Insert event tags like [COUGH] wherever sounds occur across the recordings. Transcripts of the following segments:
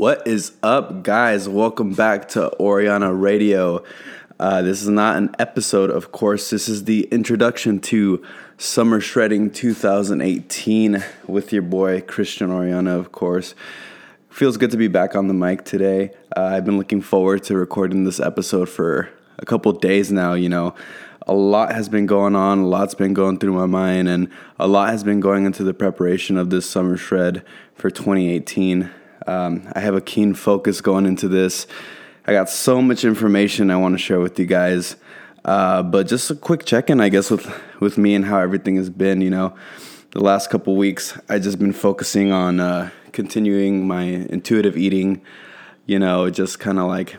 What is up, guys? Welcome back to Oriana Radio. Uh, this is not an episode, of course. This is the introduction to Summer Shredding 2018 with your boy Christian Oriana, of course. Feels good to be back on the mic today. Uh, I've been looking forward to recording this episode for a couple days now. You know, a lot has been going on, a lot's been going through my mind, and a lot has been going into the preparation of this summer shred for 2018. Um, I have a keen focus going into this. I got so much information I want to share with you guys. Uh, but just a quick check-in, I guess, with with me and how everything has been. You know, the last couple weeks, I just been focusing on uh, continuing my intuitive eating. You know, just kind of like,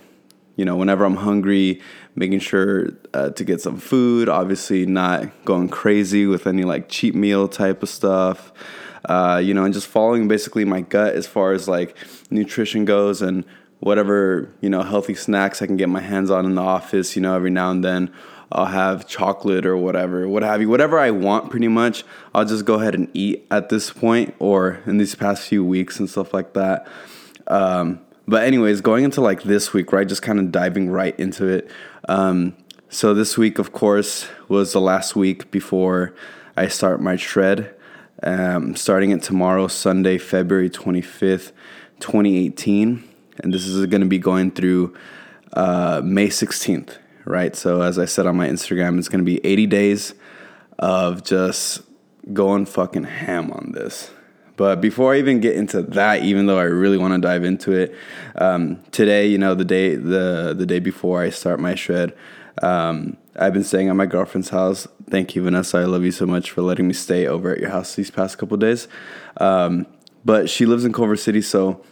you know, whenever I'm hungry, making sure uh, to get some food. Obviously, not going crazy with any like cheap meal type of stuff. Uh, you know, and just following basically my gut as far as like nutrition goes and whatever you know healthy snacks I can get my hands on in the office. You know, every now and then I'll have chocolate or whatever, what have you, whatever I want. Pretty much, I'll just go ahead and eat at this point or in these past few weeks and stuff like that. Um, but anyways, going into like this week, right? Just kind of diving right into it. Um, so this week, of course, was the last week before I start my shred. Um, starting it tomorrow, Sunday, February twenty fifth, twenty eighteen, and this is going to be going through uh, May sixteenth. Right. So as I said on my Instagram, it's going to be eighty days of just going fucking ham on this. But before I even get into that, even though I really want to dive into it, um, today, you know, the day the the day before I start my shred, um, I've been staying at my girlfriend's house. Thank you, Vanessa. I love you so much for letting me stay over at your house these past couple days. Um, but she lives in Culver City, so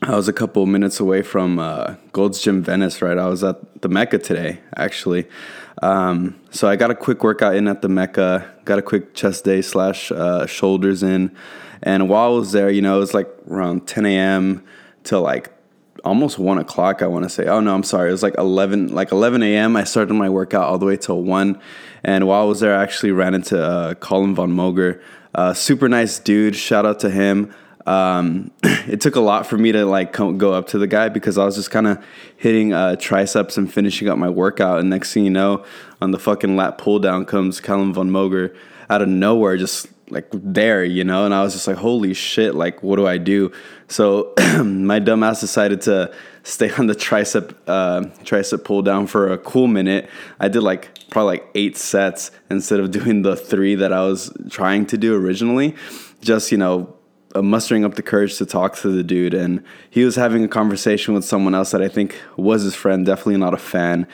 I was a couple minutes away from uh, Gold's Gym Venice. Right, I was at the Mecca today, actually. Um, so I got a quick workout in at the Mecca. Got a quick chest day slash uh, shoulders in. And while I was there, you know, it was like around 10 a.m. till like almost one o'clock. I want to say. Oh no, I'm sorry. It was like 11, like 11 a.m. I started my workout all the way till one. And while I was there, I actually ran into uh, Calum von Moger. Uh, super nice dude. Shout out to him. Um, [CLEARS THROAT] it took a lot for me to like go up to the guy because I was just kind of hitting uh, triceps and finishing up my workout. And next thing you know, on the fucking lat pull down comes Calum von Moger out of nowhere, just like there, you know, and I was just like, holy shit, like what do I do? So [CLEARS THROAT] my dumbass decided to stay on the tricep uh, tricep pull down for a cool minute. I did like probably like eight sets instead of [LAUGHS] doing the three that I was trying to do originally. Just you know, uh, mustering up the courage to talk to the dude, and he was having a conversation with someone else that I think was his friend, definitely not a fan.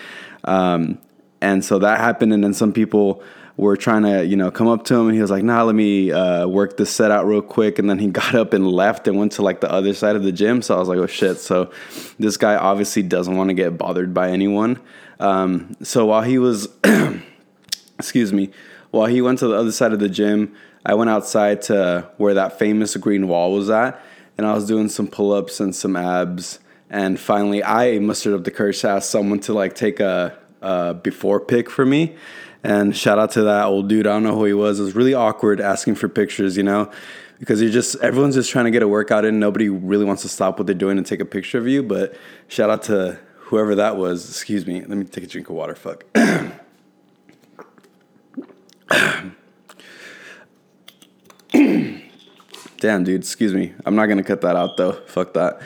Um, and so that happened, and then some people were trying to, you know, come up to him and he was like, nah, let me uh, work this set out real quick. And then he [LAUGHS] got up and left and went to like the other side of the gym. So I was like, oh shit. So this guy obviously doesn't want to get bothered by anyone. Um, so while he was, [CLEARS THROAT] excuse me, while he went to the other side of the gym, I went outside to where that famous green wall was at. And I was doing some pull ups and some abs. And finally, I mustered up the courage to ask someone to like take a, a before pic for me. And shout out to that old dude. I don't know who he was. It was really awkward asking for pictures, you know, because you're just everyone's just trying to get a workout in. Nobody really wants to stop what they're doing and take a picture of you. But shout out to whoever that was. Excuse me. Let me take a drink of water. Fuck. [CLEARS THROAT] Damn, dude. Excuse me. I'm not gonna cut that out though. Fuck that.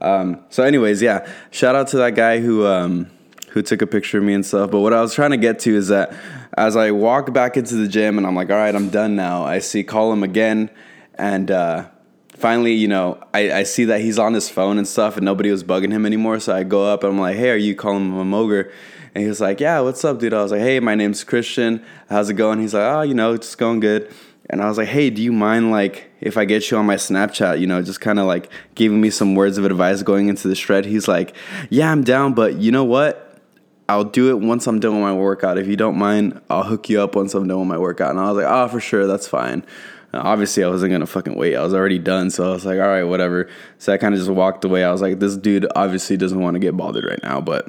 Um, so, anyways, yeah. Shout out to that guy who. Um, who took a picture of me and stuff. But what I was trying to get to is that as I walk back into the gym and I'm like, all right, I'm done now. I see Calum again, and uh, finally, you know, I, I see that he's on his phone and stuff, and nobody was bugging him anymore. So I go up and I'm like, hey, are you Calum Moger? And he was like, yeah, what's up, dude? I was like, hey, my name's Christian. How's it going? He's like, oh, you know, it's going good. And I was like, hey, do you mind like if I get you on my Snapchat, you know, just kind of like giving me some words of advice going into the shred? He's like, yeah, I'm down, but you know what? I'll do it once I'm done with my workout. If you don't mind, I'll hook you up once I'm done with my workout. And I was like, oh, for sure, that's fine. obviously, I wasn't gonna fucking wait. I was already done, so I was like, all right, whatever. So I kind of just walked away. I was like, this dude obviously doesn't want to get bothered right now, but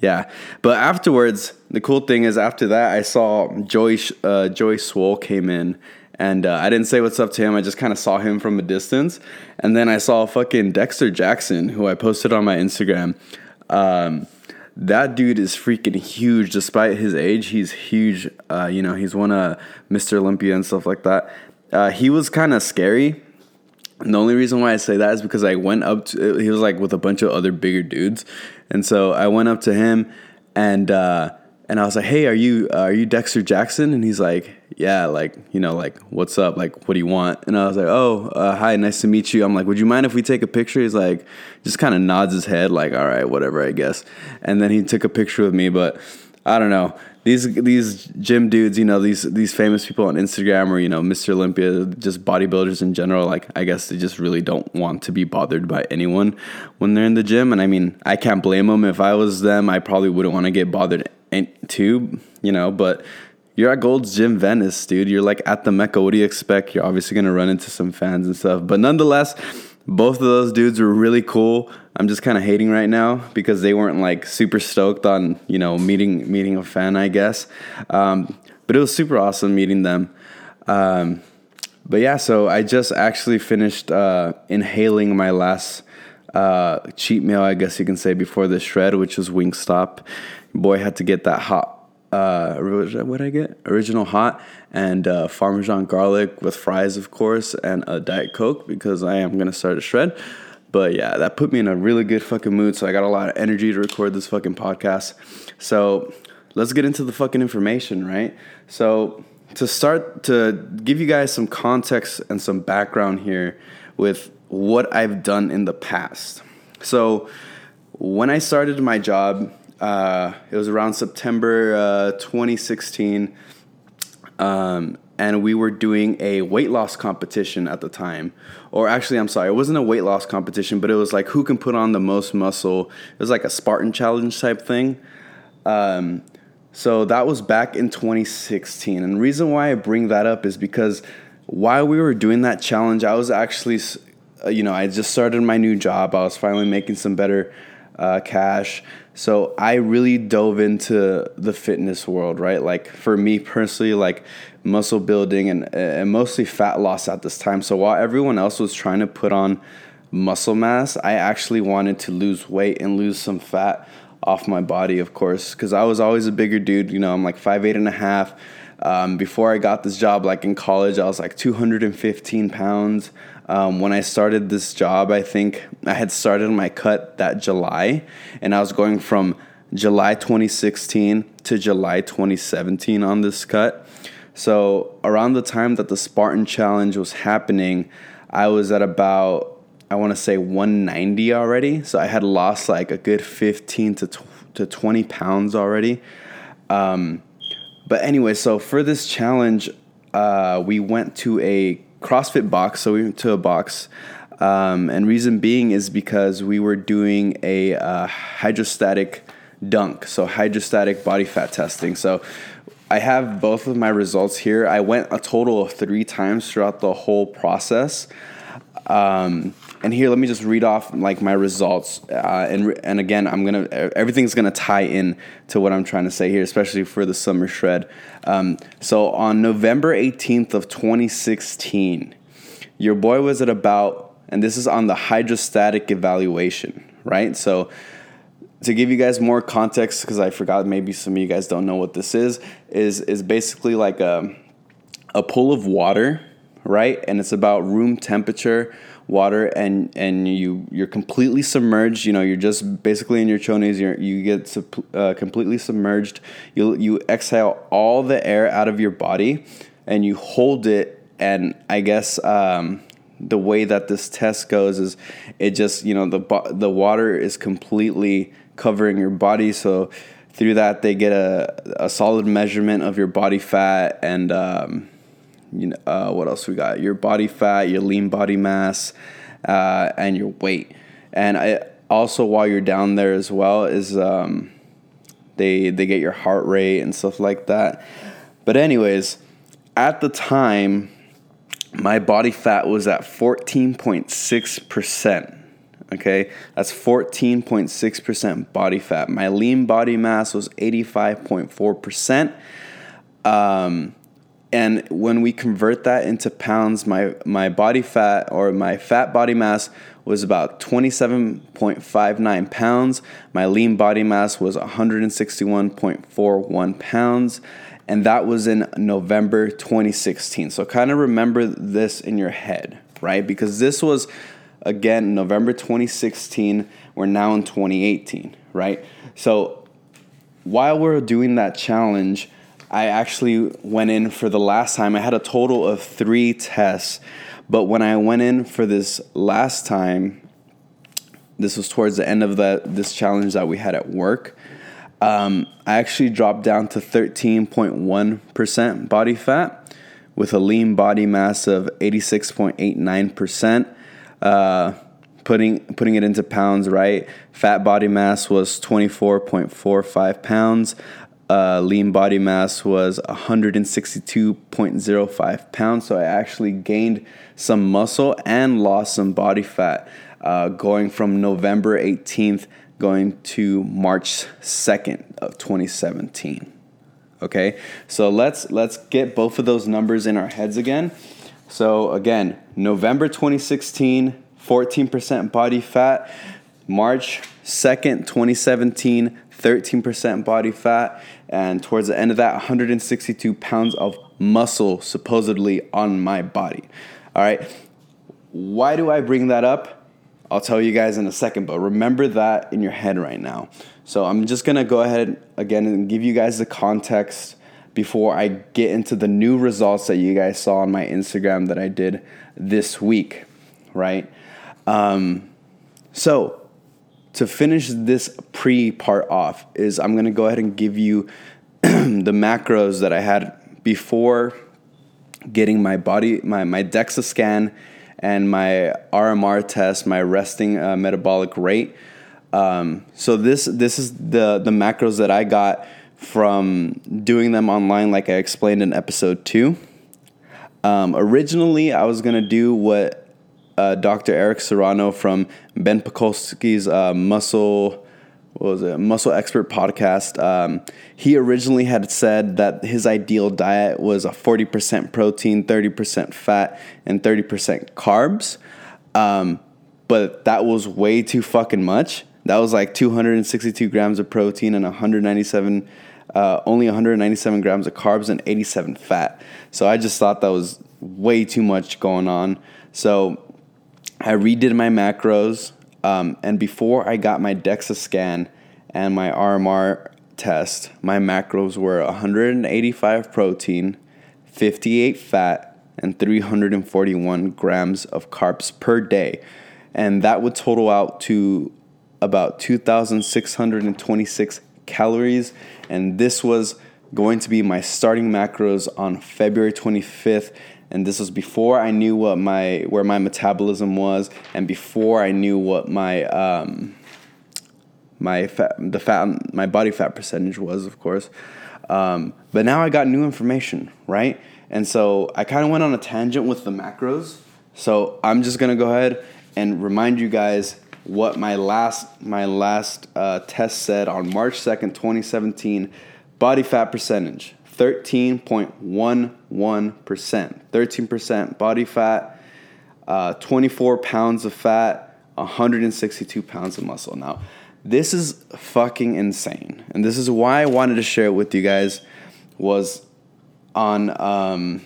yeah. But afterwards, the cool thing is after that, I saw Joey uh, Joey Swoll came in, and uh, I didn't say what's up to him. I just kind of saw him from a distance, and then I saw fucking Dexter Jackson, who I posted on my Instagram. Um, that dude is freaking huge, despite his age. He's huge. Uh, you know, he's won a Mr. Olympia and stuff like that. Uh, he was kind of scary. And the only reason why I say that is because I went up to he was like with a bunch of other bigger dudes, and so I went up to him and. Uh, and I was like, "Hey, are you uh, are you Dexter Jackson?" And he's like, "Yeah, like you know, like what's up? Like what do you want?" And I was like, "Oh, uh, hi, nice to meet you." I'm like, "Would you mind if we take a picture?" He's like, just kind of nods his head, like, "All right, whatever, I guess." And then he took a picture with me, but I don't know these these gym dudes, you know, these these famous people on Instagram or you know, Mr. Olympia, just bodybuilders in general. Like, I guess they just really don't want to be bothered by anyone when they're in the gym. And I mean, I can't blame them. If I was them, I probably wouldn't want to get bothered too, you know. But you're at Gold's Gym Venice, dude. You're like at the Mecca. What do you expect? You're obviously gonna run into some fans and stuff. But nonetheless, both of those dudes were really cool. I'm just kind of hating right now because they weren't like super stoked on you know meeting meeting a fan, I guess. Um, but it was super awesome meeting them. Um, but yeah, so I just actually finished uh, inhaling my last uh, cheat meal, I guess you can say, before the shred, which was Wingstop. Boy had to get that hot. Uh, what did I get? Original hot and uh, Parmesan garlic with fries, of course, and a Diet Coke because I am gonna start a shred. But yeah, that put me in a really good fucking mood. So I got a lot of energy to record this fucking podcast. So let's get into the fucking information, right? So to start to give you guys some context and some background here with what I've done in the past. So when I started my job, uh, it was around September uh, 2016. Um, and we were doing a weight loss competition at the time. Or actually, I'm sorry, it wasn't a weight loss competition, but it was like who can put on the most muscle. It was like a Spartan challenge type thing. Um, so that was back in 2016. And the reason why I bring that up is because while we were doing that challenge, I was actually, uh, you know, I just started my new job. I was finally making some better uh, cash. So I really dove into the fitness world, right? Like for me personally, like muscle building and, and mostly fat loss at this time. So while everyone else was trying to put on muscle mass, I actually wanted to lose weight and lose some fat off my body, of course, because I was always a bigger dude. You know, I'm like five eight and a half. Um, before I got this job, like in college, I was like 215 pounds. Um, when I started this job, I think I had started my cut that July, and I was going from July 2016 to July 2017 on this cut. So around the time that the Spartan Challenge was happening, I was at about I want to say 190 already. So I had lost like a good 15 to to 20 pounds already. Um, but anyway, so for this challenge, uh, we went to a CrossFit box. So we went to a box. Um, and reason being is because we were doing a uh, hydrostatic dunk, so hydrostatic body fat testing. So I have both of my results here. I went a total of three times throughout the whole process. Um, and here, let me just read off like my results. Uh, and and again, I'm gonna everything's gonna tie in to what I'm trying to say here, especially for the summer shred. Um, so on November 18th of 2016, your boy was at about, and this is on the hydrostatic evaluation, right? So to give you guys more context, because I forgot maybe some of you guys don't know what this is, is is basically like a a pool of water, right? And it's about room temperature water and and you you're completely submerged you know you're just basically in your chonies you you get uh, completely submerged. You you exhale all the air out of your body and you hold it. And i guess um, the way that this test goes is it just you know the the water is completely covering your body. So through that they get a, a solid measurement of your body fat and um, you know, uh, what else we got? Your body fat, your lean body mass, uh, and your weight. And I also while you're down there as well is um, they they get your heart rate and stuff like that. But anyways, at the time, my body fat was at 14.6 percent. Okay, that's 14.6% body fat. My lean body mass was 85.4%. Um, and when we convert that into pounds, my my body fat or my fat body mass was about 27.59 pounds. My lean body mass was 161.41 pounds. And that was in November 2016. So kind of remember this in your head, right? Because this was, again, November 2016. We're now in 2018, right? So while we're doing that challenge, I actually went in for the last time. I had a total of three tests but when I went in for this last time, this was towards the end of the this challenge that we had at work. Um, I actually dropped down to 13.1% body fat with a lean body mass of 86.89%. Uh, putting putting it into pounds, right? Fat body mass was 24.45 pounds uh, lean body mass was 162.05 pounds. So I actually gained some muscle and lost some body fat uh, going from November 18th going to March 2nd of 2017. Okay, so let's let's get both of those numbers in our heads again. So again, November 2016, 14% body fat. March 2nd, 2017, 13% body fat, and towards the end of that, 162 pounds of muscle supposedly on my body. All right. Why do I bring that up? I'll tell you guys in a second, but remember that in your head right now. So I'm just gonna go ahead again and give you guys the context before I get into the new results that you guys saw on my Instagram that I did this week, right? Um, so to finish this pre part off is I'm going to go ahead and give you [CLEARS THROAT] the macros that I had before getting my body my my DEXA scan and my RMR test, my resting uh, metabolic rate. Um, so this this is the the macros that I got from doing them online, like I explained in episode two. Um, originally, I was gonna do what uh, Dr. Eric Serrano from Ben Pakulski's uh, Muscle what was it Muscle Expert podcast. Um, he originally had said that his ideal diet was a forty percent protein, thirty percent fat, and thirty percent carbs. Um, but that was way too fucking much. That was like 262 grams of protein and 197, uh, only 197 grams of carbs and 87 fat. So I just thought that was way too much going on. So I redid my macros, um, and before I got my DEXA scan and my RMR test, my macros were 185 protein, 58 fat, and 341 grams of carbs per day. And that would total out to about 2,626 calories. And this was going to be my starting macros on February 25th and this was before I knew what my where my metabolism was, and before I knew what my um, my fat, the fat my body fat percentage was, of course. Um, but now I got new information, right? And so I kind of went on a tangent with the macros. So I'm just gonna go ahead and remind you guys what my last my last uh, test said on March second, 2017, body fat percentage. 13.11%. 13% body fat, uh, 24 pounds of fat, 162 pounds of muscle. Now, this is fucking insane. And this is why I wanted to share it with you guys was on um,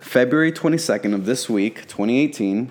February 22nd of this week, 2018,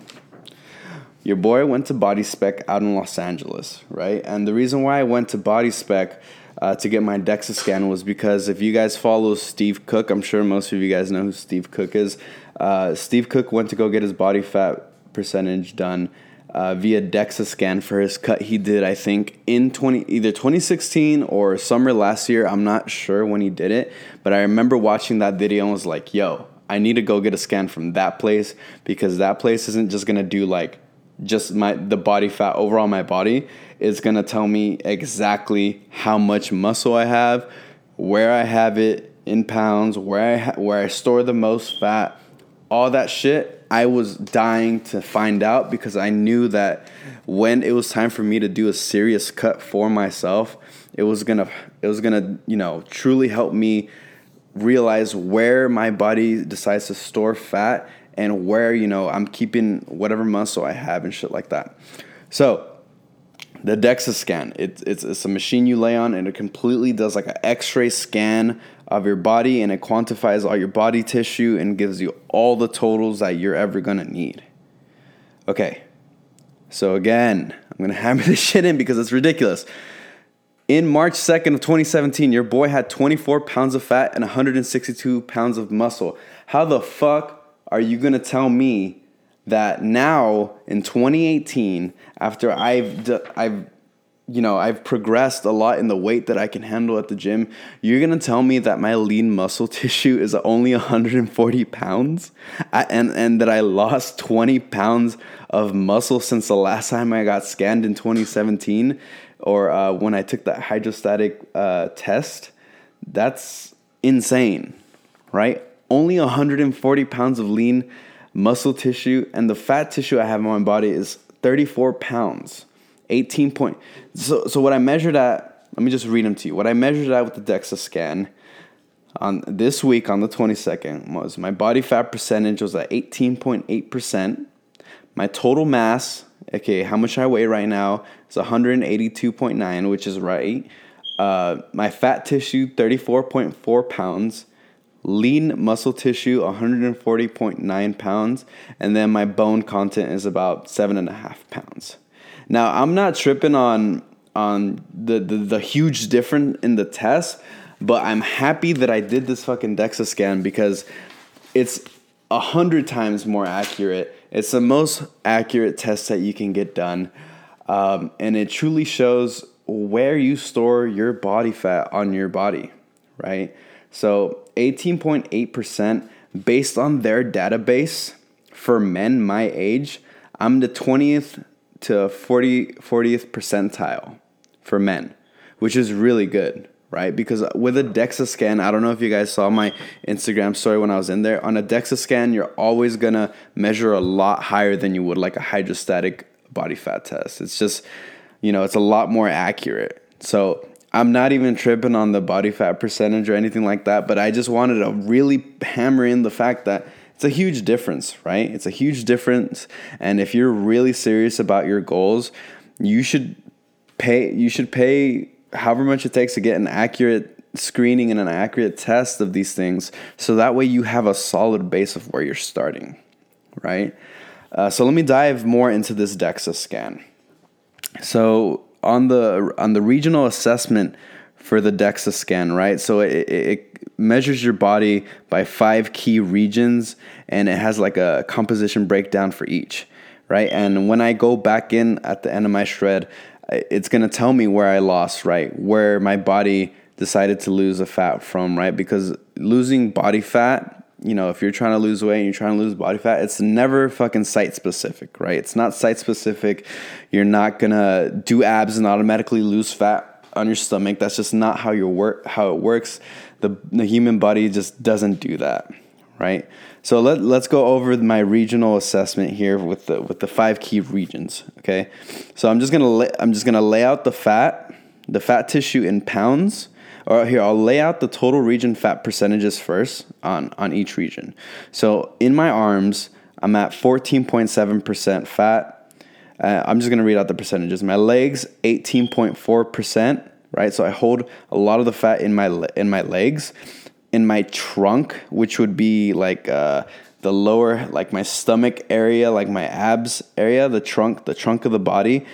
your boy went to Body Spec out in Los Angeles, right? And the reason why I went to Body Spec uh, to get my DEXA scan was because if you guys follow Steve Cook, I'm sure most of you guys know who Steve Cook is. Uh, Steve Cook went to go get his body fat percentage done uh, via DEXA scan for his cut he did, I think, in 20, either 2016 or summer last year. I'm not sure when he did it, but I remember watching that video and was like, yo, I need to go get a scan from that place because that place isn't just gonna do like just my the body fat overall my body is going to tell me exactly how much muscle I have, where I have it in pounds, where I ha- where I store the most fat, all that shit. I was dying to find out because I knew that when it was time for me to do a serious cut for myself, it was going to it was going to, you know, truly help me realize where my body decides to store fat and where you know I'm keeping whatever muscle I have and shit like that. So the DEXA scan, it, it's, it's a machine you lay on and it completely does like an X-ray scan of your body and it quantifies all your body tissue and gives you all the totals that you're ever gonna need. Okay, so again, I'm gonna [LAUGHS] hammer this shit in because it's ridiculous. In March 2nd of 2017, your boy had 24 pounds of fat and 162 pounds of muscle. How the fuck are you gonna tell me that now in 2018, after I've I've you know I've progressed a lot in the weight that I can handle at the gym, you're gonna tell me that my lean muscle [LAUGHS] tissue is only 140 pounds, and and that I lost 20 pounds of muscle since the last time I got scanned in 2017 or uh, when I took that hydrostatic uh, test, that's insane, right? Only 140 pounds of lean muscle tissue, and the fat tissue I have in my body is 34 pounds. 18 point. So, so what I measured at, let me just read them to you. What I measured at with the DEXA scan on this week on the 22nd was my body fat percentage was at 18.8%. My total mass okay, how much I weigh right now is 182.9, which is right. Uh, my fat tissue, 34.4 pounds. Lean muscle tissue, 140.9 pounds. And then my bone content is about seven and a half pounds. Now, I'm not tripping on on the, the, the huge difference in the test, but I'm happy that I did this fucking DEXA scan because it's a hundred times more accurate it's the most accurate test that you can get done. Um, and it truly shows where you store your body fat on your body, right? So 18.8% based on their database for men my age, I'm the 20th to 40, 40th percentile for men, which is really good right? Because with a DEXA scan, I don't know if you guys saw my Instagram story when I was in there. On a DEXA scan, you're always gonna measure a lot higher than you would like a hydrostatic body fat test. It's just, you know, it's a lot more accurate. So I'm not even tripping on the body fat percentage or anything like that, but I just wanted to really hammer in the fact that it's a huge difference, right? It's a huge difference. And if you're really serious about your goals, you should pay you should pay however much it takes to get an accurate screening and an accurate test of these things so that way you have a solid base of where you're starting right uh, so let me dive more into this dexa scan so on the on the regional assessment for the dexa scan right so it, it measures your body by five key regions and it has like a composition breakdown for each right and when i go back in at the end of my shred it's to tell me where I lost, right? Where my body decided to lose the fat from, right? Because losing body fat, you know, if you're trying to lose weight and you're trying to lose body fat, it's never fucking site specific, right? It's not site specific. You're not to do abs and automatically lose fat on your stomach. That's just not how your work how it works. The the human body just doesn't do that, right? So let, let's go over my regional assessment here with the with the five key regions. Okay, so I'm just gonna lay, I'm just gonna lay out the fat, the fat tissue in pounds. Or here, I'll lay out the total region fat percentages first on on each region. So in my arms, I'm at 14.7% fat. Uh, I'm just gonna read out the percentages. My legs, 18.4%. Right, so I hold a lot of the fat in my in my legs in my trunk, which would be like uh, the lower, like my stomach area, like my abs area, the trunk, the trunk of the body,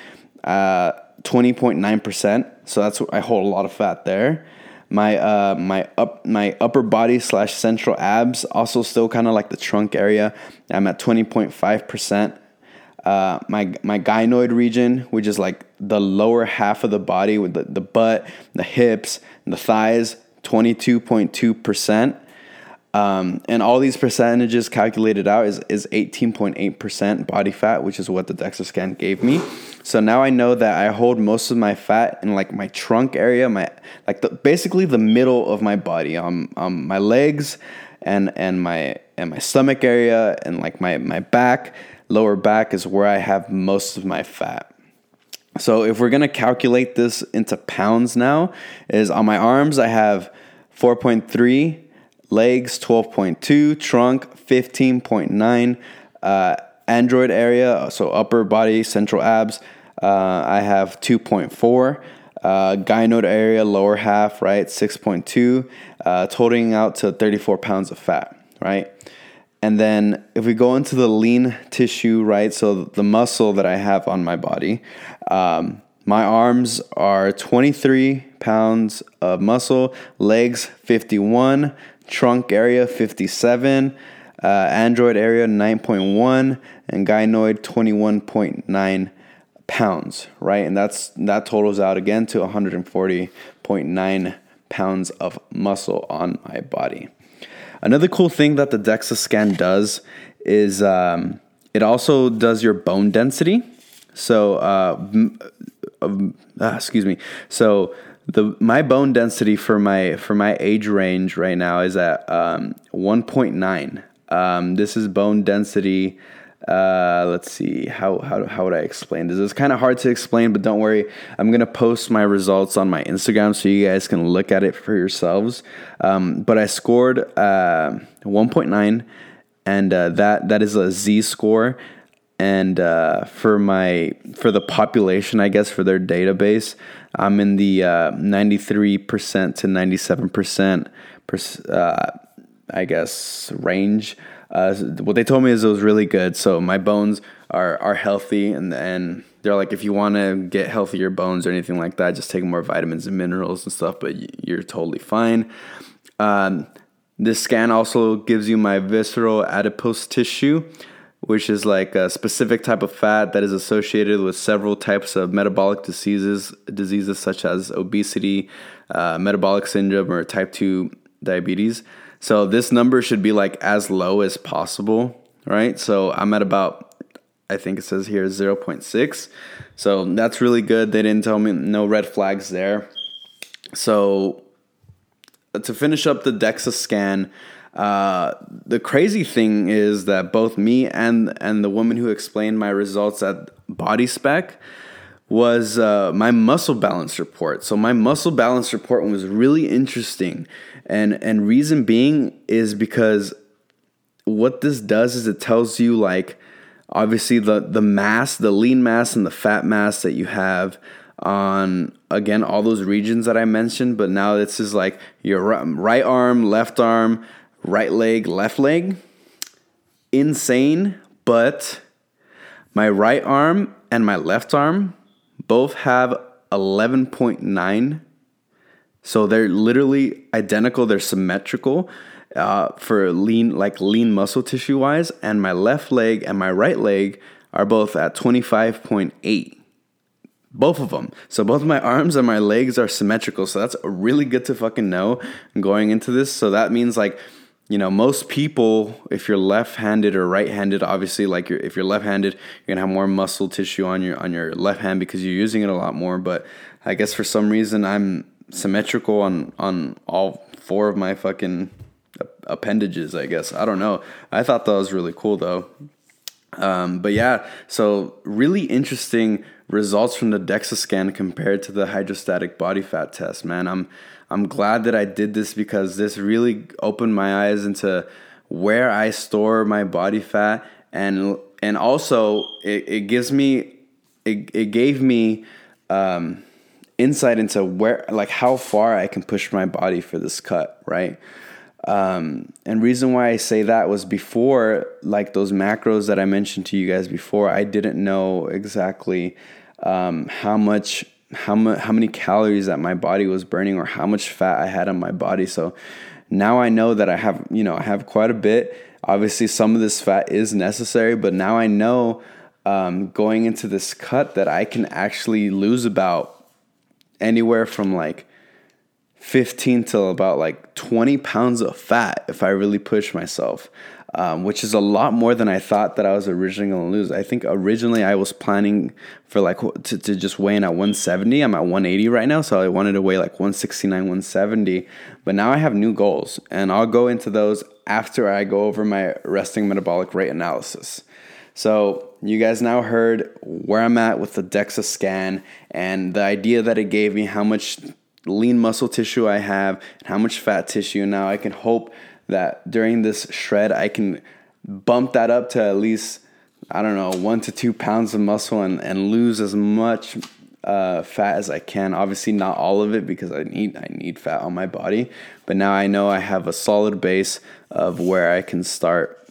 uh, twenty point nine percent. So that's what I hold a lot of fat there. My uh, my up my upper body slash central abs also still kind of like the trunk area. I'm at twenty point five percent. Uh, my my gynoid region, which is like the lower half of the body with the, the butt, the hips, the thighs, 22.2%. Um, and all these percentages calculated out is, is 18.8% body fat, which is what the DEXA scan gave me. So now I know that I hold most of my fat in like my trunk area, my like the, basically the middle of my body, um, um, my legs and and my and my stomach area and like my my back, lower back is where I have most of my fat. So if we're gonna calculate this into pounds now, is on my arms I have 4.3 legs 12.2, trunk 15.9, uh, android area, so upper body, central abs, uh, I have 2.4. Uh, gynoid area, lower half, right, 6.2, uh, totaling out to 34 pounds of fat, right? And then if we go into the lean tissue, right, so the muscle that I have on my body, um, my arms are 23 pounds of muscle, legs 51, trunk area 57, uh, android area 9.1, and gynoid 21.9 pounds, right? And that's that totals out again to 140.9 pounds of muscle on my body. Another cool thing that the DEXA scan does is um, it also does your bone density. So, uh, um, ah, excuse me. So the my bone density for my for my age range right now is at um, 1.9. Um, this is bone density uh, let's see how how how would I explain this? It's kind of hard to explain, but don't worry. I'm gonna post my results on my Instagram so you guys can look at it for yourselves. Um, but I scored uh, 1.9, and uh, that that is a Z score. And uh, for my for the population, I guess for their database, I'm in the 93% uh, to 97% uh, I guess range uh, what they told me is it was really good. So my bones are are healthy, and and they're like, if you want to get healthier bones or anything like that, just take more vitamins and minerals and stuff. But you're totally fine. Um, this scan also gives you my visceral adipose tissue, which is like a specific type of fat that is associated with several types of metabolic diseases, diseases such as obesity, uh, metabolic syndrome, or type two diabetes. So this number should be like as low as possible, right? So I'm at about, I think it says here 0.6. So that's really good. They didn't tell me no red flags there. So to finish up the DEXA scan, uh, the crazy thing is that both me and and the woman who explained my results at Body Spec was uh, my muscle balance report. So my muscle balance report was really interesting and and reason being is because what this does is it tells you like obviously the the mass the lean mass and the fat mass that you have on again all those regions that i mentioned but now this is like your right arm left arm right leg left leg insane but my right arm and my left arm both have 11.9 so they're literally identical. They're symmetrical uh, for lean, like lean muscle tissue wise. And my left leg and my right leg are both at 25.8. Both of them. So both my arms and my legs are symmetrical. So that's really good to fucking know going into this. So that means like, you know, most people, if you're left-handed or right-handed, obviously, like you're, if you're left-handed, you're gonna have more muscle tissue on your on your left hand because you're using it a lot more. But I guess for some reason, I'm symmetrical on on all four of my fucking appendages. I guess I don't know. I thought that was really cool though. Um, but yeah, so really interesting results from the DEXA scan compared to the hydrostatic body fat test. Man, I'm I'm glad that I did this because this really opened my eyes into where I store my body fat and and also it, it gives me it, it gave me um, insight into where like how far I can push my body for this cut, right? Um, and reason why I say that was before like those macros that I mentioned to you guys before, I didn't know exactly um, how much how how many calories that my body was burning or how much fat I had on my body. So now I know that I have you know I have quite a bit. Obviously, some of this fat is necessary, but now I know um, going into this cut that I can actually lose about anywhere from like 15 to about like 20 pounds of fat if I really push myself, um, which is a lot more than I thought that I was originally going to lose. I think originally I was planning for like to, to just weigh in at 170. I'm at 180 right now, so I wanted to weigh like 169, 170. But now I have new goals, and I'll go into those after I go over my resting metabolic rate analysis. So, you guys now heard where I'm at with the DEXA scan and the idea that it gave me how much lean muscle tissue I have and how much fat tissue. Now I can hope that during this shred I can bump that up to at least I don't know one to two pounds of muscle and, and lose as much uh, fat as I can. Obviously, not all of it because I need I need fat on my body. But now I know I have a solid base of where I can start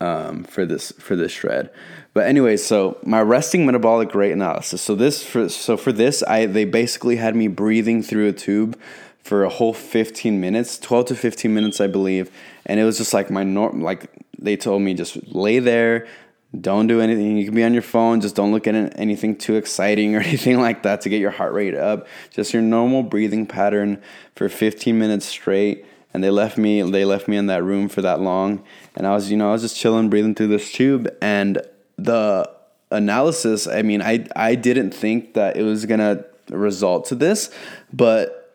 um, for this for this shred. But anyway, so my resting metabolic rate analysis. So this for so for this, I they basically had me breathing through a tube for a whole 15 minutes, 12 to 15 minutes, I believe. And it was just like my norm, like they told me just lay there, don't do anything. You can be on your phone. Just don't look at anything too exciting or [LAUGHS] anything like that to get your heart rate up. Just your normal breathing pattern for 15 minutes straight. And they left me. They left me in that room for that long. And I was, you know, I was just chilling, breathing through this tube. And the analysis. I mean, I I didn't think that it was gonna result to this, but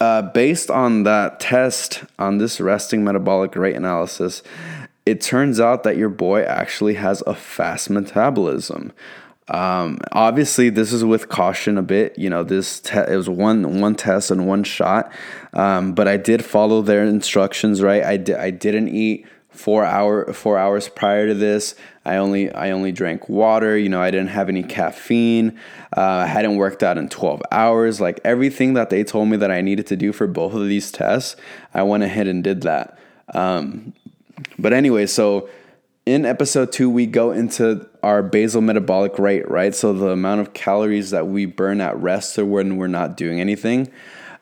uh, based on that test on this resting metabolic rate analysis, it turns out that your boy actually has a fast metabolism. Um, obviously, this is with caution a bit. You know, this te- it was one one test and one shot, um, but I did follow their instructions. Right, I di- I didn't eat four hour four hours prior to this. I only I only drank water. You know, I didn't have any caffeine. Uh, I hadn't worked out in twelve hours. Like everything that they told me that I needed to do for both of these tests, I went ahead and did that. Um, but anyway, so in episode two, we go into our basal metabolic rate, right? So the amount of calories that we burn at rest or when we're not doing anything.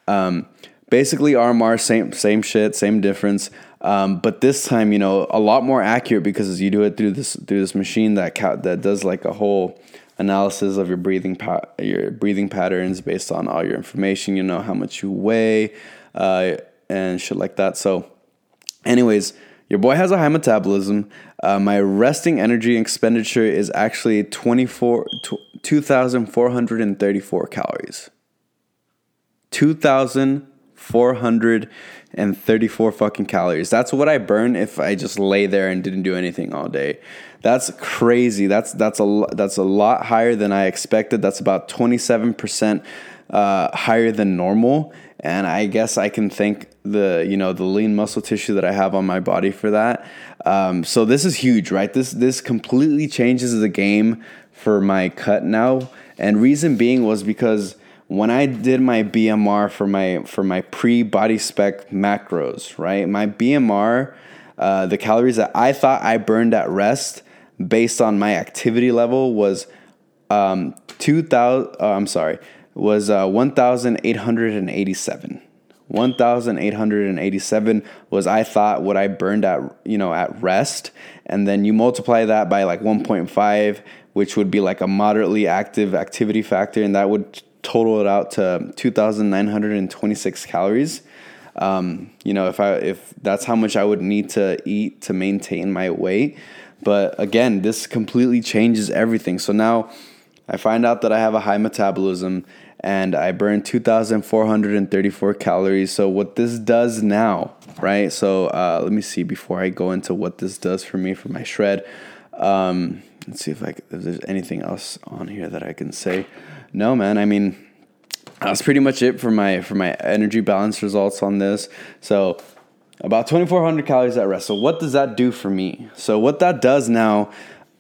Um, basically, RMR, same same shit, same difference. Um, but this time, you know, a lot more accurate because you do it through this through this machine that ca- that does like a whole analysis of your breathing pa- your breathing patterns based on all your information. You know how much you weigh uh, and shit like that. So, anyways your boy has a high metabolism. Uh, my resting energy expenditure is actually 24, 2,434 calories. 2,434 fucking calories. That's what I burn if I just lay there and didn't do anything all day. That's crazy. That's that's a that's a lot higher than I expected. That's about 27% uh, higher than normal and I guess I can thank the you know the lean muscle tissue that I have on my body for that. Um, so this is huge, right? This this completely changes the game for my cut now, and reason being was because when I did my BMR for my for my pre body spec macros, right? My BMR, uh, the calories that I thought I burned at rest based on my activity level was um, two thousand. Uh, I'm sorry was uh, 1,887. 1,887 was I thought what I burned at you know at rest, and then you multiply that by like 1.5, which would be like a moderately active activity factor, and that would total it out to 2,926 calories. Um, you know, if I if that's how much I would need to eat to maintain my weight, but again, this completely changes everything. So now I find out that I have a high metabolism and I burn 2,434 calories. So, what this does now, right? So, uh, let me see before I go into what this does for me for my shred. Um, let's see if, I, if there's anything else on here that I can say. No, man. I mean, that's pretty much it for my for my energy balance results on this. So, about 2,400 calories at rest. So, what does that do for me? So, what that does now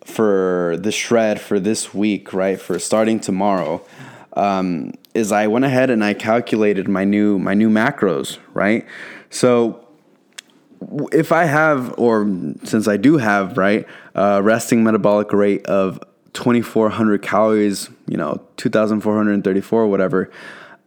for the shred for this week, right? For starting tomorrow um, is I went ahead and I calculated my new my new macros, right? So if I have, or since I do have, right, a resting metabolic rate of 2,400 calories, you know, 2,434, whatever,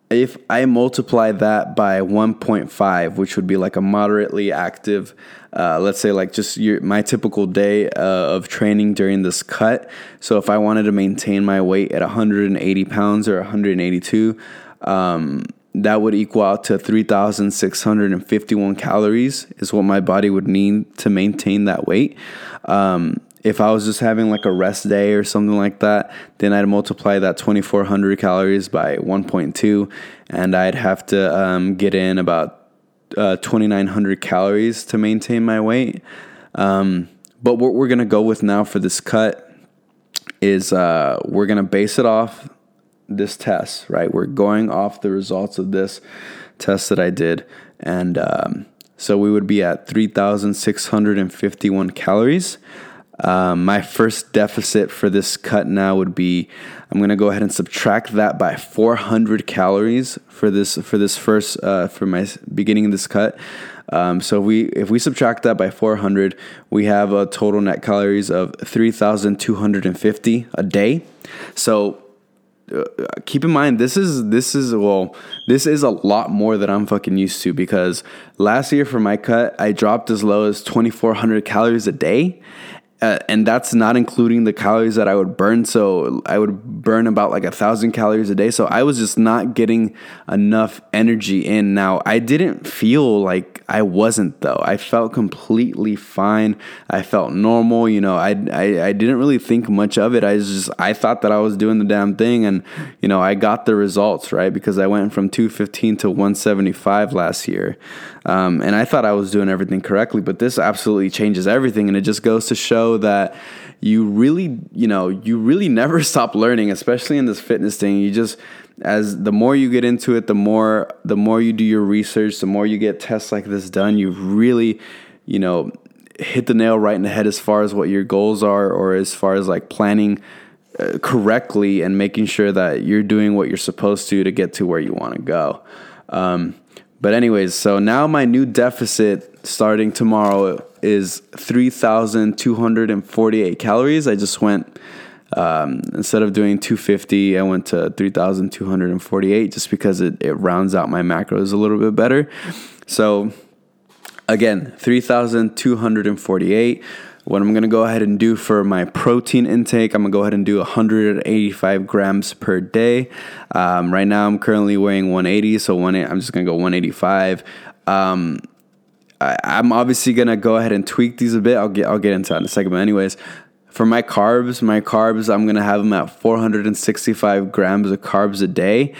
if I multiply that by 1.5, which would be like a moderately active, uh, let's say like just your, my typical day uh, of training during this cut. So if I wanted to maintain my weight at 180 pounds or 182, um, that would equal out to 3,651 calories is what my body would need to maintain that weight. Um, if I was just having like a rest day or something like that, then I'd multiply that 2400 calories by 1.2 and I'd have to um, get in about uh, 2900 calories to maintain my weight. Um, but what we're gonna go with now for this cut is uh, we're gonna base it off this test, right? We're going off the results of this test that I did. And um, So we would be at 3,651 calories. Um, my first deficit for this cut now would be I'm gonna go ahead and subtract that by 400 calories for this for this first uh, for my beginning of this cut. Um, so if we if we subtract that by 400, we have a total net calories of 3,250 a day. So uh, keep in mind this is this is well this is a lot more than I'm fucking used to because last year for my cut I dropped as low as 2400 calories a day uh, and that's not including the calories that I would burn. So I would burn about like a thousand calories a day. So I was just not getting enough energy in. Now I didn't feel like I wasn't though. I felt completely fine. I felt normal. You know, I, I I didn't really think much of it. I just I thought that I was doing the damn thing, and you know I got the results right because I went from 215 to 175 last year, um, and I thought I was doing everything correctly. But this absolutely changes everything, and it just goes to show that you really, you know, you really [LAUGHS] never stop learning, especially in this fitness thing. You just as the more you get into it, the more the more you do your research, the more you get tests like this done, you really, you know, hit the nail right in the head as far as what your goals are or as far as like planning uh, correctly and making sure that you're doing what you're supposed to to get to where you want to go. Um, but anyways, so now my new deficit starting tomorrow is 3,248 calories. I just went, um, instead of doing 250, I went to 3,248 just because it, it rounds out my macros a little bit better. So again, 3,248. What I'm gonna go ahead and do for my protein intake, I'm gonna go ahead and do 185 grams per day. Um, right now, I'm currently weighing 180, so one, I'm just gonna go 185. Um, I, am obviously gonna go ahead and tweak these a bit. I'll get I'll get into that in a second. But anyways, for my carbs, my carbs, I'm gonna have them at 465 grams of carbs a day.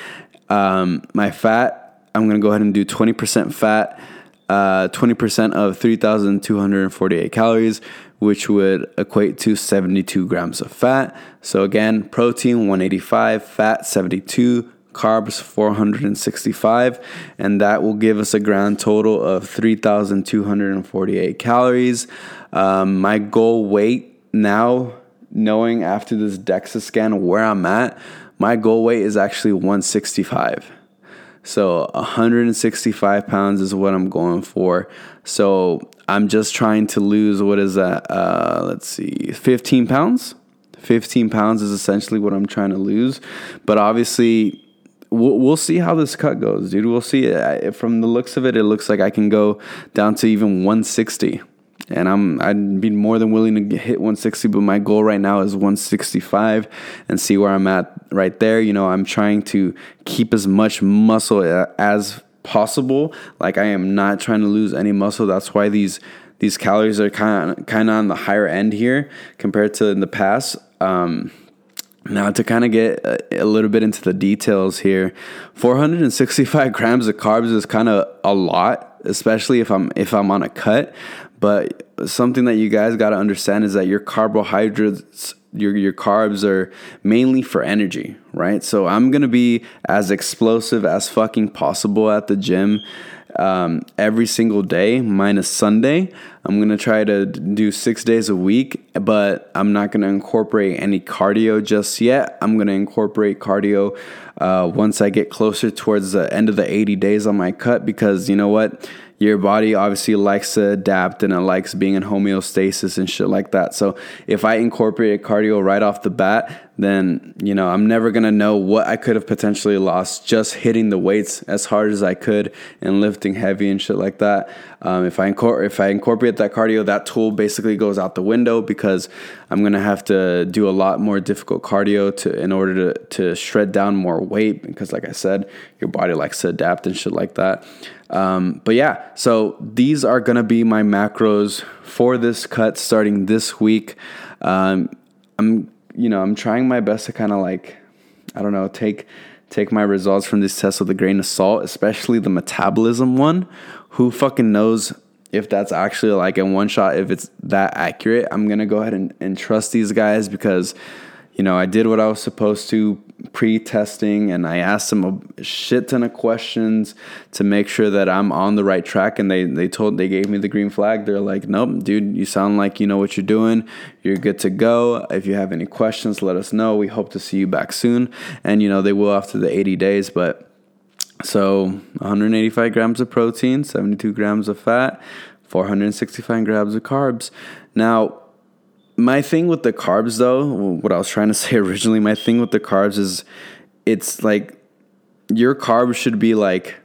Um, my fat, I'm gonna go ahead and do 20% fat, uh, 20% of 3,248 calories, which would equate to 72 grams of fat. So again, protein 185, fat 72 carbs 465 and that will give us a grand total of 3248 calories um, my goal weight now knowing after this dexa scan where i'm at my goal weight is actually 165 so 165 pounds is what i'm going for so i'm just trying to lose what is that uh, let's see 15 pounds 15 pounds is essentially what I'm trying to lose. But obviously, we'll, we'll see how this cut goes, dude. We'll see. I, from the looks of it, it looks like I can go down to even 160, and I'm I'd be more than willing to hit 160. But my goal right now is 165, and see where I'm at right there. You know, I'm trying to keep as much muscle as possible. Like I am not trying to lose any muscle. That's why these these calories are kind of kind of on the higher end here compared to in the past. Um, now, to kind of get a, a, little bit into the details here, 465 [LAUGHS] grams of carbs is kind of a lot, especially if I'm if I'm on a cut. But something that you guys got to understand is that your carbohydrates, your your carbs are mainly for energy, right? So I'm gonna be as explosive as fucking possible at the gym um, every single day minus Sunday. I'm gonna try to do six days a week, but I'm not gonna incorporate any cardio just yet. I'm gonna incorporate cardio uh, once I get closer towards the end of the 80 days on my cut because you know what? Your body obviously likes to adapt and it likes being in homeostasis and shit like that. So if I incorporate cardio right off the bat, then you know I'm never gonna know what I could have potentially lost just hitting the weights as hard as I could and lifting heavy and shit like that. Um, if I incor- if I incorporate that cardio, that tool basically goes out the window because I'm gonna have to do a lot more difficult cardio to in order to to shred down more weight because like I said, your body likes to adapt and shit like that. Um, but yeah, so these are gonna be my macros for this cut starting this week. Um, I'm you know I'm trying my best to kind of like I don't know take take my results from these tests with a grain of salt, especially the metabolism one. Who fucking knows if that's actually like in one shot if it's that accurate? I'm gonna go ahead and, and trust these guys because you know, I did what I was supposed to pre-testing and I asked them a shit ton of questions to make sure that I'm on the right track and they they told they gave me the green flag. They're like, "Nope, dude, you sound like you know what you're doing. You're good to go. If you have any questions, let us know. We hope to see you back soon." And you know, they will after the 80 days, but so 185 grams of protein, 72 grams of fat, 465 grams of carbs. Now, my thing with the carbs though what i was trying to [LAUGHS] say originally my thing with the carbs is it's like your carbs should be like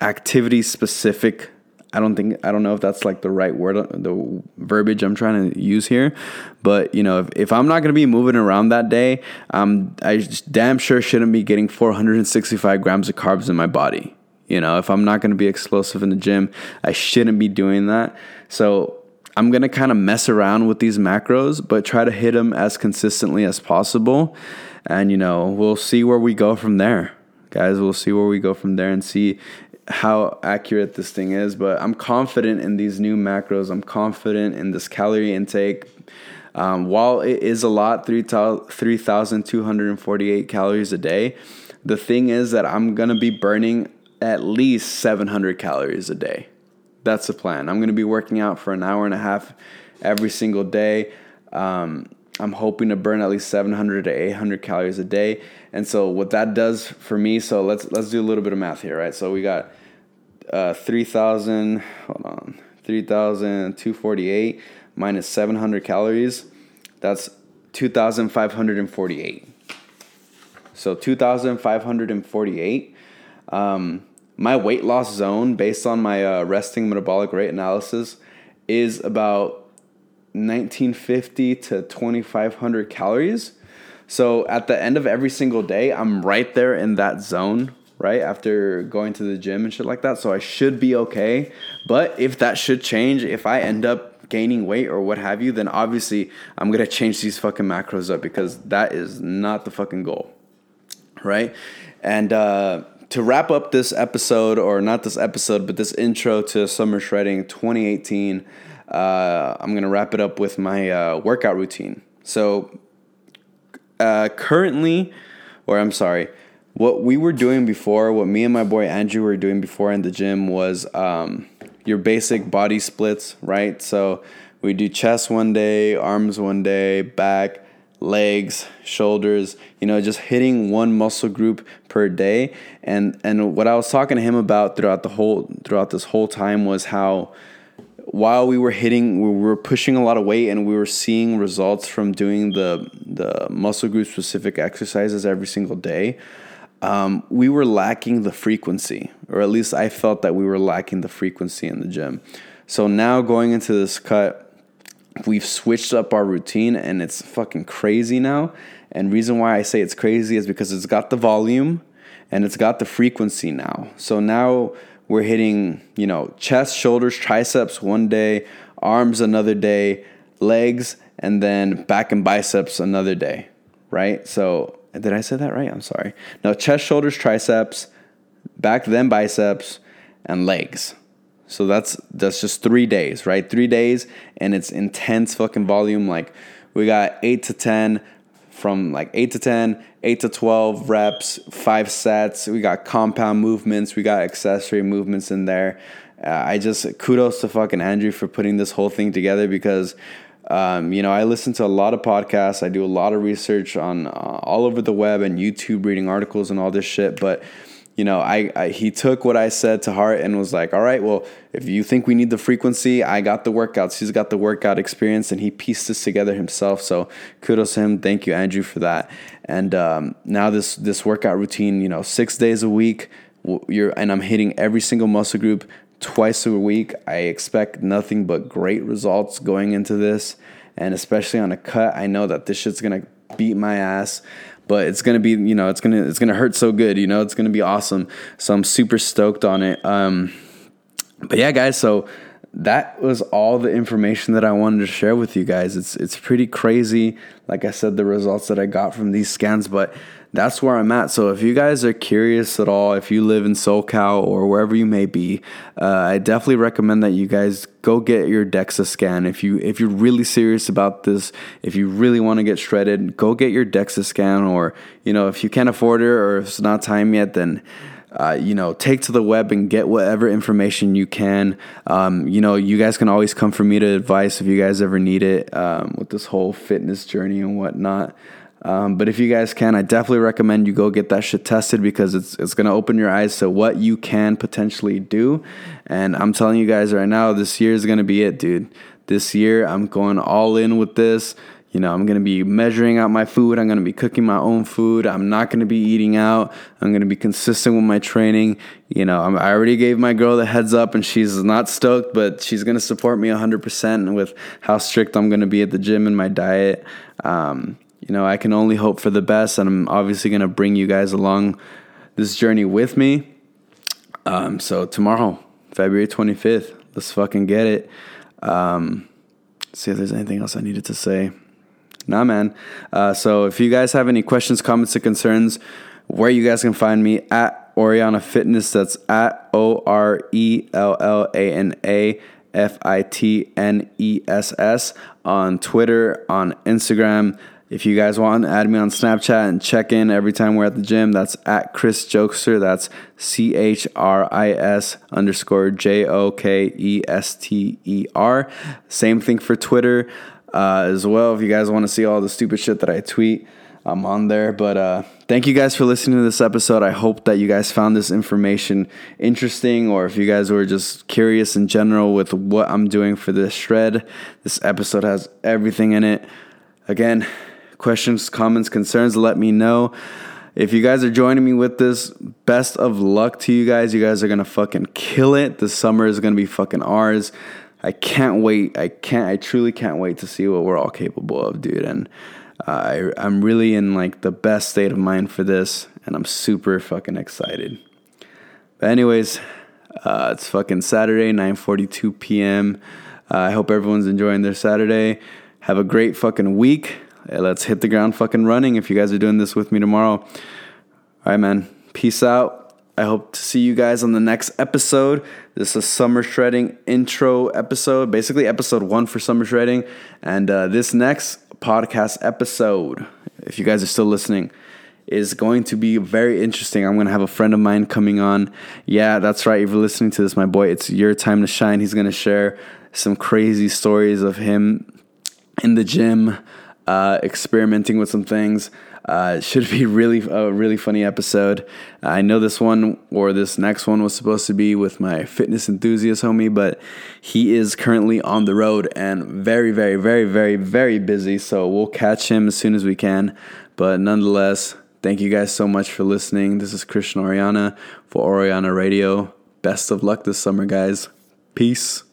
activity specific. I don't think i don't know if that's like the right word the verbiage i'm trying to use here but you know if, if i'm not going to be moving around that day um, i damn sure shouldn't be getting 465 grams of carbs in my body. You know if i'm not going to be explosive in the gym i shouldn't be doing that. So I'm going to kind of mess around with these macros, but try to hit them as consistently as possible. And, you know, we'll see where we go from there. Guys, we'll see where we go from there and see how accurate this thing is. But I'm confident in these new macros. I'm confident in this calorie intake. Um, while it is a lot, 3,248 calories a day, the thing is that I'm going to be burning at least 700 calories a day. That's the plan. I'm going to be working out for an hour and a half every single day. Um, I'm hoping to burn at least 700 to 800 calories a day. And so what that does for me, so let's let's do a little bit of math here, right? So we got uh, 3,000, hold on, 3,248 minus 700 calories. That's 2,548. So 2,548. Um, my weight loss zone based on my uh, resting metabolic rate analysis is about 1950 to 2500 calories. So at the end of every single day, I'm right there in that zone, right? After going to the gym and shit like that. So I should be okay. But if that should change, if I end up gaining weight or what have you, then obviously I'm gonna change these fucking macros up because that is not the fucking goal, right? And uh, to wrap up this episode, or not this episode, but this intro to Summer Shredding 2018, uh, I'm going to wrap it up with my uh, workout routine. So, uh, currently, or I'm sorry, what we were doing before, what me and my boy Andrew were doing before in the gym was um, your basic body splits, right? So, we do chest one day, arms one day, back, legs, shoulders, you know, just hitting one muscle group per day. And and what I was talking to him about throughout the whole throughout this whole time was how while we were hitting we were pushing a lot of weight and we were seeing results from doing the the muscle group specific exercises every single day. Um, we were lacking the frequency, or at least I felt that we were lacking the frequency in the gym. So now going into this cut, we've switched up our routine and it's fucking crazy now. And reason why I say it's crazy is because it's got the volume and it's got the frequency now. So now we're hitting, you know, chest, shoulders, triceps one day, arms another day, legs, and then back and biceps another day, right? So did I say that right? I'm sorry. Now chest, shoulders, triceps, back then biceps, and legs. So that's that's just three days, right? Three days, and it's intense fucking volume. Like we got eight to ten from like eight to 10, 8 to 12 reps, five sets. We got compound movements, we got accessory movements in there. Uh, I just kudos to fucking Andrew for putting this whole thing together because, um, you know, I listen to a lot of podcasts, I do a lot of research on uh, all over the web and YouTube, reading articles and all this shit, but you know, I, I, he took what I said to heart and was like, "All right, well, if you think we need the frequency, I got the workouts. He's got the workout experience, and he pieced this together himself. So kudos to him. Thank you, Andrew, for that. And um, now this this workout routine, you know, six days a week, you're and I'm hitting every single muscle group twice a week. I expect nothing but great results going into this, and especially on a cut, I know that this shit's gonna beat my ass but it's gonna be you know it's gonna it's gonna hurt so good you know it's gonna be awesome so i'm super stoked on it um but yeah guys so that was all the information that I wanted to share with you guys. It's it's pretty crazy, like I said, the results that I got from these scans. But that's where I'm at. So if you guys are curious at all, if you live in SoCal or wherever you may be, uh, I definitely recommend that you guys go get your DEXA scan. If you if you're really serious about this, if you really want to get shredded, go get your DEXA scan. Or you know if you can't afford it or if it's not time yet, then uh, you know, take to the web and get whatever information you can. Um, you know, you guys can always come for me to advice if you guys ever need it um, with this whole fitness journey and whatnot. Um, but if you guys can, I definitely recommend you go get that shit tested because it's it's gonna open your eyes to what you can potentially do. And I'm telling you guys right now, this year is gonna be it, dude. This year, I'm going all in with this. You know, I'm gonna be measuring out my food. I'm gonna be cooking my own food. I'm not gonna be eating out. I'm gonna be consistent with my training. You know, I'm, i already gave my girl the heads up, and she's not stoked, but she's gonna support me 100% with how strict I'm gonna be at the gym and my diet. Um, you know, I can only hope for the best, and I'm obviously going to bring you guys along this journey with me. Um, so tomorrow, February 25th, let's fucking get it. Um, see if there's anything else I needed to say. Nah, man. Uh, so if you guys have any questions, comments, or concerns, where you guys can find me at Orellana Fitness. That's at O R E L L A N A F I T N E S S on Twitter, on Instagram. If you guys want, to add me on Snapchat and check in every time we're at the gym. That's at Chris Jokester. That's C H R I S underscore J O K E S T E R. Same thing for Twitter uh, as well. If you guys want to see all the stupid shit that I tweet, I'm on there. But uh, thank you guys for listening to this episode. I hope that you guys found this information interesting, or if you guys were just curious in general with what I'm doing for this shred. This episode has everything in it. Again, questions, comments, concerns, let me know. If you guys are joining me with this, best of luck to you guys. You guys are gonna fucking kill it. The summer is gonna be fucking ours. I can't wait. I can't. I truly can't wait to see what we're all capable of, dude. And I, I'm really in like the best state of mind for this, and I'm super fucking excited. But anyways, uh, it's fucking Saturday, 9:42 p.m. Uh, I hope everyone's enjoying their Saturday. Have a great fucking week let's hit the ground fucking running if you guys are doing this with me tomorrow. All right, man. Peace out. I hope to see you guys on the next episode. This is a summer shredding intro episode, basically episode one for summer shredding. And uh, this next podcast episode, if you guys are still listening, is going to be very interesting. I'm going to have a friend of mine coming on. Yeah, that's right. If you're listening to this, my boy, it's your time to shine. He's going to share some crazy stories of him in the gym uh, experimenting with some things. Uh, should be [LAUGHS] really a really funny episode. I know this one or this next one was supposed to be with my fitness enthusiast homie, but he is currently on the road and very, very, very, very, very busy. So we'll catch him as soon as we can. But nonetheless, thank you guys so much for listening. This is Christian Orellana for Orellana Radio. Best of luck this summer, guys. Peace.